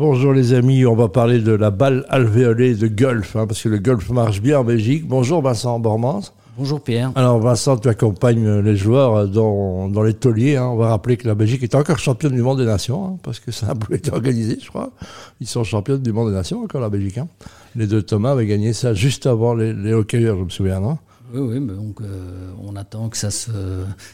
Bonjour les amis, on va parler de la balle alvéolée de golf, hein, parce que le golf marche bien en Belgique. Bonjour Vincent Bormans. Bonjour Pierre. Alors Vincent, tu accompagnes les joueurs dans, dans les tauliers. Hein. On va rappeler que la Belgique est encore championne du monde des nations, hein, parce que ça a été organisé, je crois. Ils sont championnes du monde des nations encore, la Belgique. Hein. Les deux Thomas avaient gagné ça juste avant les, les hockeyeurs, je me souviens, non? Oui, oui, mais donc euh, on attend que ça se,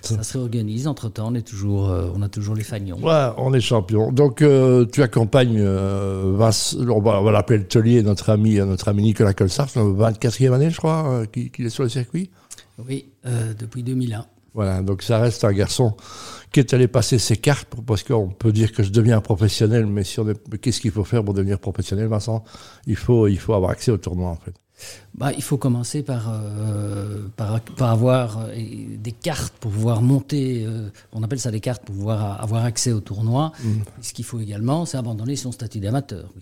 ça se réorganise. Entre temps, on est toujours, euh, on a toujours les fagnons. Ouais, on est champion. Donc euh, tu accompagnes Vincent, on va, va l'appeler le taulier, notre ami, notre ami Nicolas Colsart, 24e année, je crois, qu'il qui est sur le circuit. Oui, depuis 2001. Voilà, donc ça reste un garçon qui est allé passer ses cartes, parce qu'on peut dire que je deviens professionnel, mais si qu'est-ce qu'il faut faire pour devenir professionnel, Vincent? Il faut, il faut avoir accès au tournoi, en fait. Bah, il faut commencer par, euh, par, par, avoir euh, des cartes pour pouvoir monter, euh, on appelle ça des cartes pour pouvoir avoir accès au tournoi. Mmh. Ce qu'il faut également, c'est abandonner son statut d'amateur.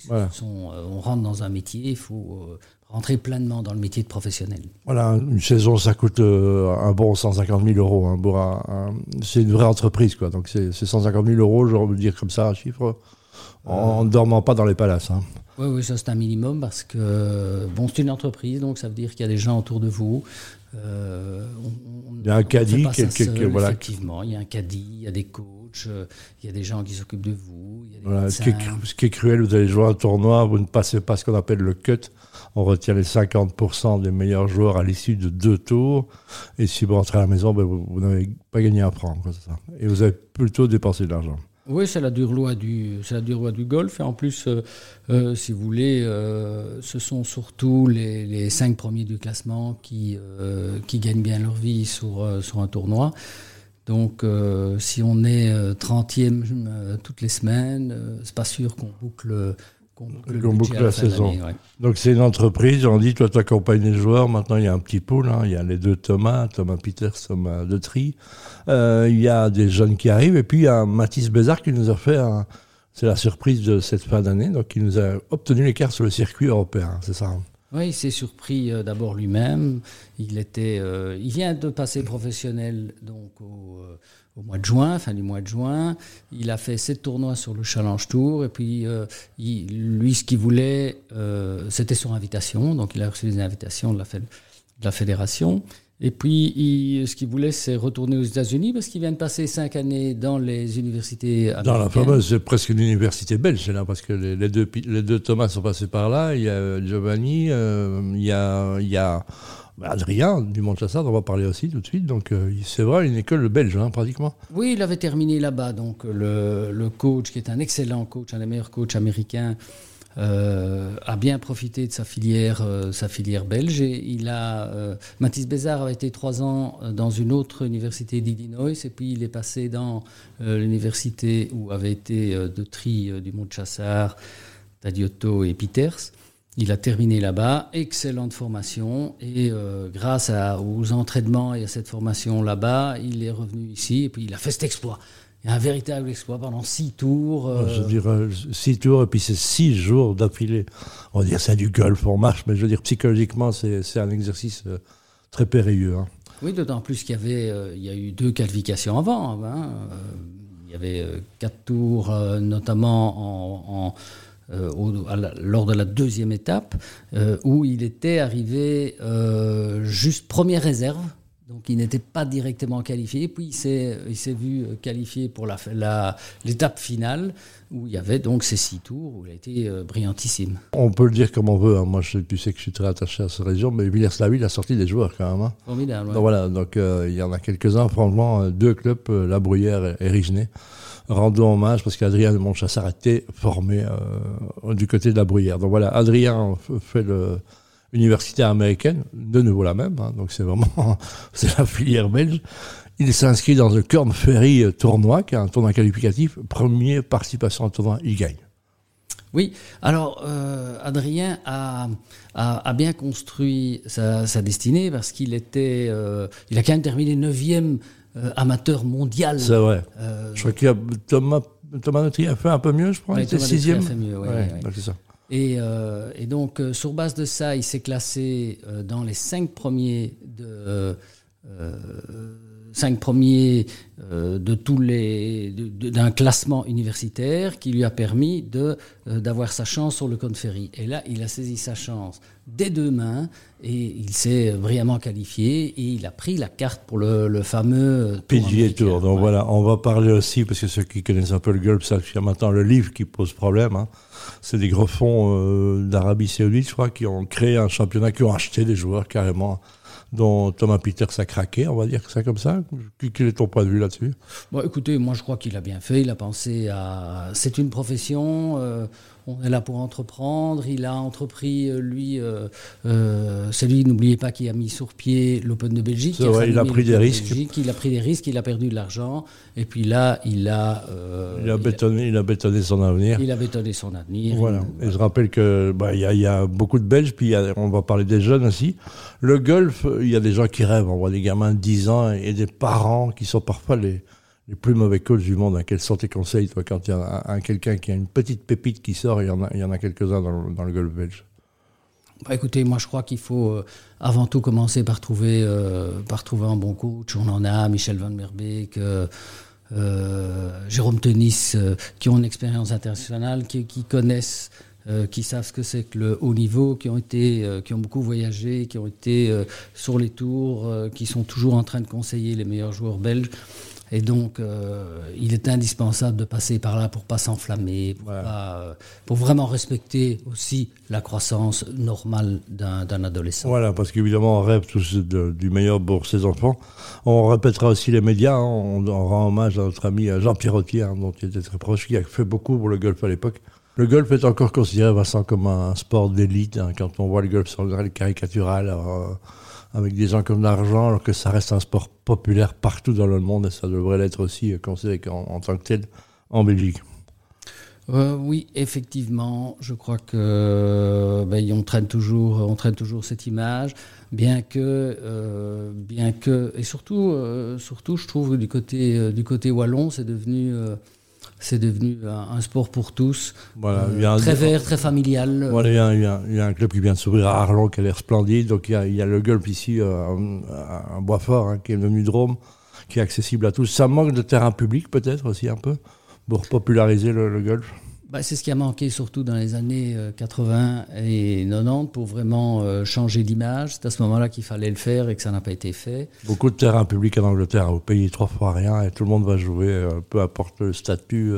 on rentre dans un métier, il faut rentrer pleinement dans le métier de professionnel. Voilà, une saison, ça coûte un bon 150 000 euros. Hein, c'est une vraie entreprise, quoi. Donc c'est 150 000 euros, je vais dire comme ça, un chiffre, en ne dormant pas dans les palaces. Hein. Oui, oui, ça c'est un minimum parce que bon, c'est une entreprise, donc ça veut dire qu'il y a des gens autour de vous. Euh, il y a un caddie, quelques, voilà. Effectivement, il y a un caddie, il y a des coachs, euh, il y a des gens qui s'occupent de vous. voilà, ce, qui est, ce, qui est, cruel, vous allez jouer un tournoi, vous ne passez pas ce qu'on appelle le cut. On retient les 50% des meilleurs joueurs à l'issue de deux tours. Et si vous rentrez à la maison, ben, vous, vous n'avez pas gagné franc. Ça. Et vous avez plutôt dépensé de l'argent. Oui, c'est la dure loi du, la dure loi du golf. Et en plus, euh, euh, si vous voulez, euh, ce sont surtout les, les, cinq premiers du classement qui, qui gagnent bien leur vie sur, sur un tournoi. Donc, si on est 30e toutes les semaines, c'est pas sûr qu'on boucle qu'on boucle, la, saison. Donc c'est une entreprise, on dit, toi tu accompagnes les joueurs, maintenant il y a un petit pool, hein. il y a les deux Thomas, Thomas Peters, Thomas De Tri, euh, il y a des jeunes qui arrivent, et puis il y a Mathis Bézard qui nous a fait, c'est la surprise de cette fin d'année, donc il nous a obtenu les cartes sur le circuit européen, c'est ça hein. Oui, il s'est surpris euh, d'abord lui-même. Il était, euh, il vient de passer professionnel donc au, au mois de juin, fin du mois de juin. Il a fait sept tournois sur le Challenge Tour. Et puis, euh, lui, ce qu'il voulait, euh, c'était sur invitation. Donc, il a reçu des invitations de la fédération. Et puis, ce qu'il voulait, c'est retourner aux États-Unis parce qu'il vient de passer cinq années dans les universités américaines. Dans la fameuse, c'est presque une université belge, là, parce que les, deux, les deux Thomas sont passés par là. Il y a Giovanni, euh, il y a, il y a Adrien du Montchassard, on va parler aussi tout de suite. Donc euh, c'est vrai, une école belge, hein, pratiquement. Oui, il avait terminé là-bas. Donc le, le, coach, qui est un excellent coach, un des meilleurs coachs américains, euh, a bien profité de sa filière, euh, sa filière belge. Il a, Mathis Bézard a été trois ans dans une autre université d'Illinois, et puis il est passé dans l'université où avait été de tri du Montchassard, Tadiotto et Peters. Il a terminé là-bas, excellente formation, et euh, grâce aux entraînements et à cette formation là-bas, il est revenu ici, et puis il a fait cet exploit. Il y a un véritable exploit pendant six tours. Euh, je veux dire, six tours, et puis c'est six jours d'affilée. On va dire c'est du golf, on marche, mais je veux dire, psychologiquement, c'est un exercice euh, très périlleux. Hein. Oui, d'autant plus qu'il y avait, il y a eu deux qualifications avant. Hein. il y avait quatre tours, notamment en euh, lors de la deuxième étape, euh, où il était arrivé euh, juste première réserve. Donc il n'était pas directement qualifié, puis il s'est, il s'est vu qualifié pour la, la, l'étape finale, où il y avait donc ces six tours, où il a été brillantissime. On peut le dire comme on veut, hein. moi je, sais que je suis très attaché à cette région, mais Villers-la-Ville a sorti des joueurs quand même. Hein. Formidable. Donc voilà, donc il y en a quelques-uns, franchement, deux clubs, La Bruyère et, et rendons hommage parce qu'Adrien de Montchassard était formé euh, du côté de la Bruyère. Donc voilà, Adrien fait l'université américaine, de nouveau la même, hein, donc c'est vraiment c'est la filière belge. Il s'inscrit dans le Corn Ferry tournoi, qui est un tournoi qualificatif. Première participation au tournoi, il gagne. Oui, alors euh, Adrien a, a, bien construit sa, destinée parce qu'il était, euh, il a quand même terminé 9e euh, amateur mondial. C'est vrai. Euh, je crois qu'il y a Thomas, Thomas Notri a fait un peu mieux, je crois. il était sixième. A fait mieux, ouais, c'est ça. Et, euh, et, donc, sur base de ça, il s'est classé dans les cinq premiers de cinq premiers euh, de tous les d'un classement universitaire qui lui a permis de euh, d'avoir sa chance sur le Ferry. Et là, il a saisi sa chance des deux mains et il s'est brillamment qualifié et il a pris la carte pour le, fameux PGA Tour. Donc voilà, on va parler aussi parce que ceux qui connaissent un peu le golf savent qu'il y a maintenant le livre qui pose problème. Hein. C'est des gros fonds d'Arabie Saoudite, je crois, qui ont créé un championnat, qui ont acheté des joueurs carrément dont Thomas Peters a craqué, on va dire ça comme ça. Quel est ton point de vue là-dessus? Bon, Écoutez, moi je crois qu'il a bien fait. Il a pensé à. C'est une profession. Euh, on est là pour entreprendre. Il a entrepris, euh, lui, euh, euh, c'est lui, n'oubliez pas, qui a mis sur pied l'Open de Belgique. il a pris des risques. il a pris des risques, il a perdu de l'argent. Et puis là, il a. il, a bétonné, il, a, bétonné son avenir. Il a bétonné son avenir. Voilà. Et je rappelle qu'il bah, y, a, y a beaucoup de Belges, puis on va parler des jeunes aussi. Le golf, il y a des gens qui rêvent. On voit des gamins de 10 ans et des parents qui sont parfois les les plus mauvais coachs du monde. Hein. Quels sont tes conseils, toi, quand il y a un, quelqu'un qui a une petite pépite qui sort, il y en a, il y en a quelques-uns dans, le golf belge bah, Écoutez, moi je crois qu'il faut euh, avant tout commencer par trouver, euh, par trouver un bon coach. On en a, Michel Van Merbeek, euh, Jérôme Tenis, qui ont une expérience internationale, qui, qui connaissent qui savent ce que c'est que le haut niveau, qui ont été, qui ont beaucoup voyagé, qui ont été sur les tours, qui sont toujours en train de conseiller les meilleurs joueurs belges. Et donc, euh, il est indispensable de passer par là pour pas s'enflammer, pour, euh, pour, vraiment respecter aussi la croissance normale d'un adolescent. Voilà, parce qu'évidemment, on rêve tous du meilleur pour ses enfants. On répétera aussi les médias. Hein. on, rend hommage à notre ami Jean Pierrotier, hein, dont il était très proche, qui a fait beaucoup pour le golf à l'époque. Le golf est encore considéré, Vincent, comme un sport d'élite. Hein, quand on voit le golf sur le caricatural, euh, avec des gens comme l'argent, alors que ça reste un sport populaire partout dans le monde et ça devrait l'être aussi euh, considéré en, en, tant que tel en Belgique. Euh, oui, effectivement, je crois que ben, on traîne toujours, on traîne toujours cette image, bien que, euh, bien que, et surtout, surtout, je trouve du côté du côté wallon, c'est devenu c'est devenu un, sport pour tous, voilà, euh, très vert, très familial. Voilà, il, y a, il, y a, un club qui vient de s'ouvrir à Arlon qui a l'air splendide. Donc il y a, il y a le golf ici, euh, un Boisfort, hein, qui est devenu Drôme, qui est accessible à tous. Ça manque de terrain public peut-être aussi un peu pour populariser le golf? Bah, c'est ce qui a manqué surtout dans les années 80 euh, et 90 pour vraiment euh, changer d'image. C'est à ce moment-là qu'il fallait le faire et que ça n'a pas été fait. Beaucoup de terrains publics en Angleterre, vous payez trois fois rien et tout le monde va jouer, euh, peu importe le statut,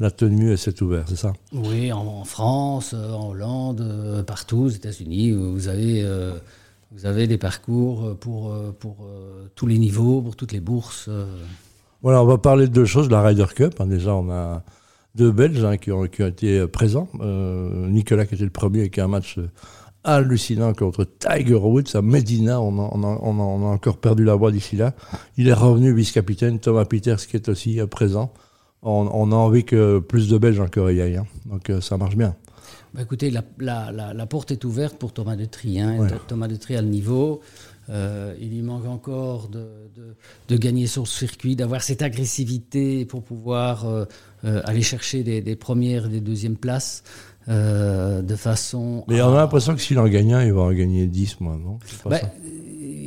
la tenue et c'est ouvert, c'est ça? Oui, en, France, en Hollande, partout, aux États-Unis, vous avez... vous avez des parcours pour, pour tous les niveaux, pour toutes les bourses. Voilà, on va parler de deux choses. La Ryder Cup, hein, déjà, on a deux Belges hein, qui, ont, été présents. Euh, Nicolas qui était le premier avec un match hallucinant contre Tiger Woods à Medina. On a, on encore perdu la voix d'ici là. Il est revenu vice-capitaine. Thomas Peters qui est aussi euh, présent. On, a envie que plus de Belges encore y aillent. Hein. Donc euh, ça marche bien. Bah écoutez, la, porte est ouverte pour Thomas Detry. Hein. Thomas Detry a le niveau. Euh, il lui manque encore de, de, gagner sur le circuit, d'avoir cette agressivité pour pouvoir euh, euh, aller chercher des, premières et des deuxièmes places. de façon. Mais on a l'impression que s'il en gagne un, il va en gagner 10, moi, non?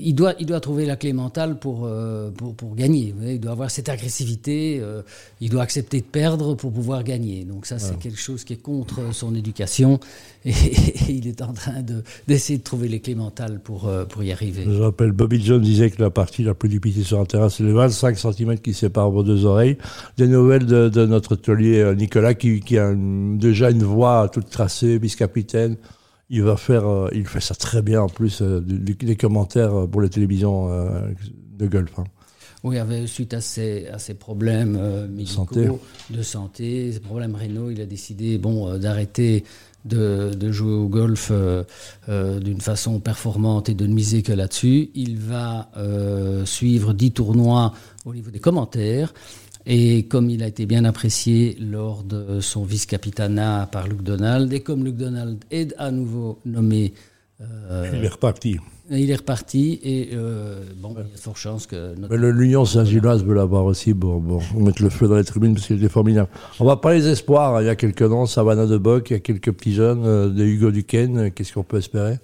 Il doit, il doit trouver la clé mentale pour, euh, pour, pour, gagner. Il doit avoir cette agressivité, euh, il doit accepter de perdre pour pouvoir gagner. Donc ça, c'est quelque chose qui est contre son éducation et, il est en train d'essayer de, trouver les clés mentales pour, euh, pour y arriver. Je rappelle, Bobby Jones disait que la partie la plus difficile sur un terrain, c'est les 25 cm qui séparent vos deux oreilles. Des nouvelles de, de notre taulier Nicolas qui, qui a déjà une voix toute tracée, vice-capitaine il va faire, euh, il fait ça très bien en plus, euh, des commentaires euh, pour les télévisions de golf. Hein. Oui, avait, suite à ses, à ses problèmes médicaux, santé. de santé, ses problèmes rénaux, il a décidé bon, d'arrêter de, de, jouer au golf d'une façon performante et de ne miser que là-dessus. Il va suivre 10 tournois au niveau des commentaires. Et comme il a été bien apprécié lors de son vice-capitanat par Luc Donald, et comme Luc Donald est à nouveau nommé... Euh, il est reparti. Il est reparti et euh, bon, il y a fort chance que. L'Union Saint-Gilloise veut l'avoir aussi pour, mettre le feu dans les tribunes parce qu'il était formidable. On va parler des espoirs. Il y a quelques noms, Savannah de Bock, il y a quelques petits jeunes, euh, de Hugo Duquesne. Qu'est-ce qu'on peut espérer?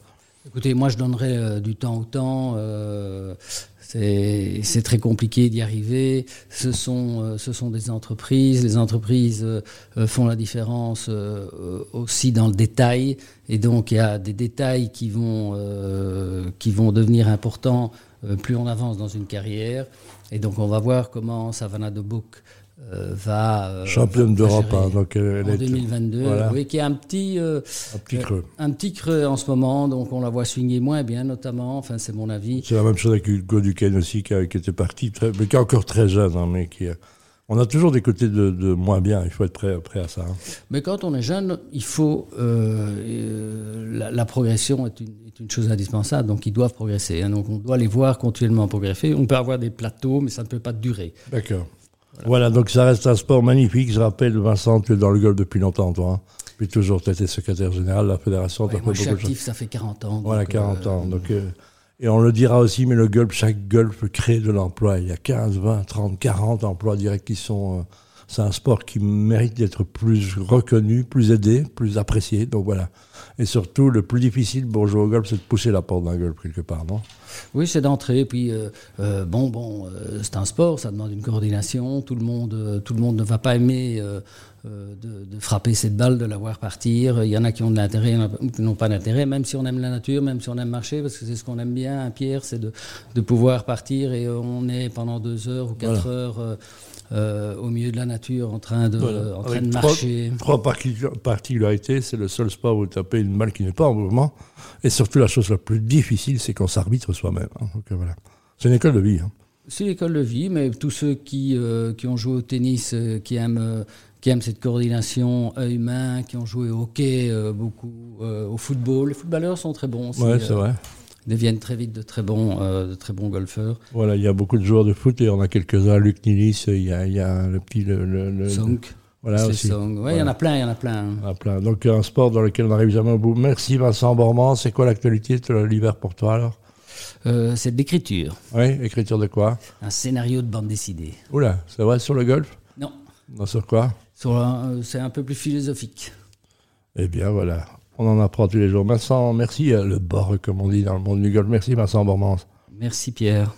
Écoutez, moi je donnerais du temps au temps. C'est très compliqué d'y arriver. Ce sont, euh, ce sont des entreprises. Les entreprises euh, euh, font la différence aussi dans le détail. Et donc, il y a des détails qui vont, qui vont devenir importants plus on avance dans une carrière. Et donc, on va voir comment Savannah de Book euh, va euh, championne d'Europe hein, donc elle en 2022 oui qui a un petit euh, un petit creux un petit creux en ce moment donc on la voit swinguer moins bien notamment enfin c'est mon avis c'est la même chose avec Hugo Duquesne aussi qui, était parti très, mais qui est encore très jeune hein, mais qui on a toujours des côtés de, moins bien, il faut être prêt, prêt à ça. Hein. Mais quand on est jeune, il faut. la, progression est une, est une, chose indispensable, donc ils doivent progresser. donc on doit les voir continuellement progresser. On peut avoir des plateaux, mais ça ne peut pas durer. D'accord. Voilà. donc ça reste un sport magnifique. Je rappelle, Vincent, tu es dans le golf depuis longtemps, toi. Hein. Puis toujours, tu été secrétaire général de la fédération. moi, je suis actif, ça fait 40 ans. Voilà, 40 euh, ans. Donc, euh, et on le dira aussi, mais le golf, chaque golf crée de l'emploi. Il y a 15, 20, 30, 40 emplois directs qui sont... Euh, c'est un sport qui mérite d'être plus reconnu, plus aidé, plus apprécié. Donc voilà. Et surtout, le plus difficile pour jouer au golf, c'est de pousser la porte d'un golf quelque part, non? Oui, c'est d'entrer. Puis, euh, euh, bon, bon, euh, c'est un sport, ça demande une coordination. Tout le monde, tout le monde ne va pas aimer de, frapper cette balle, de la voir partir. Il y en a qui ont de l'intérêt, il y en a qui n'ont pas d'intérêt, même si on aime la nature, même si on aime marcher, parce que c'est ce qu'on aime bien, Pierre, c'est de, pouvoir partir et on est pendant deux heures ou quatre heures euh, au milieu de la nature en train de, en train de marcher. Trois particularités, c'est le seul sport où vous tapez une balle qui n'est pas en mouvement. Et surtout, la chose la plus difficile, c'est qu'on s'arbitre soi-même. Hein. Euh, voilà. C'est une école de vie. Hein. C'est une école de vie, mais tous ceux qui, euh, qui ont joué au tennis, qui aiment qui aiment cette coordination œil-main, qui ont joué au hockey beaucoup, au football. Les footballeurs sont très bons aussi. Ouais, c'est vrai deviennent très vite de très bons, euh, de très bons golfeurs. Voilà, il y a beaucoup de joueurs de foot et on a quelques-uns. Luc Nilis, il y a, il y a le petit. Le, le, Voilà aussi. Oui, il y en a plein, il y en a plein. Il y en a plein. Donc un sport dans lequel on n'arrive jamais au bout. Merci Vincent Bormand. C'est quoi l'actualité de l'hiver pour toi alors? Euh, C'est de l'écriture. Oui, écriture de quoi? Un scénario de bande dessinée. Oula, c'est vrai sur le golf? Non. Non, sur quoi? euh, C'est un peu plus philosophique. Eh bien voilà, on en apprend tous les jours. Vincent, merci. Euh, le bord, comme on dit dans le monde du golf. Merci Vincent Bormans. Merci Pierre.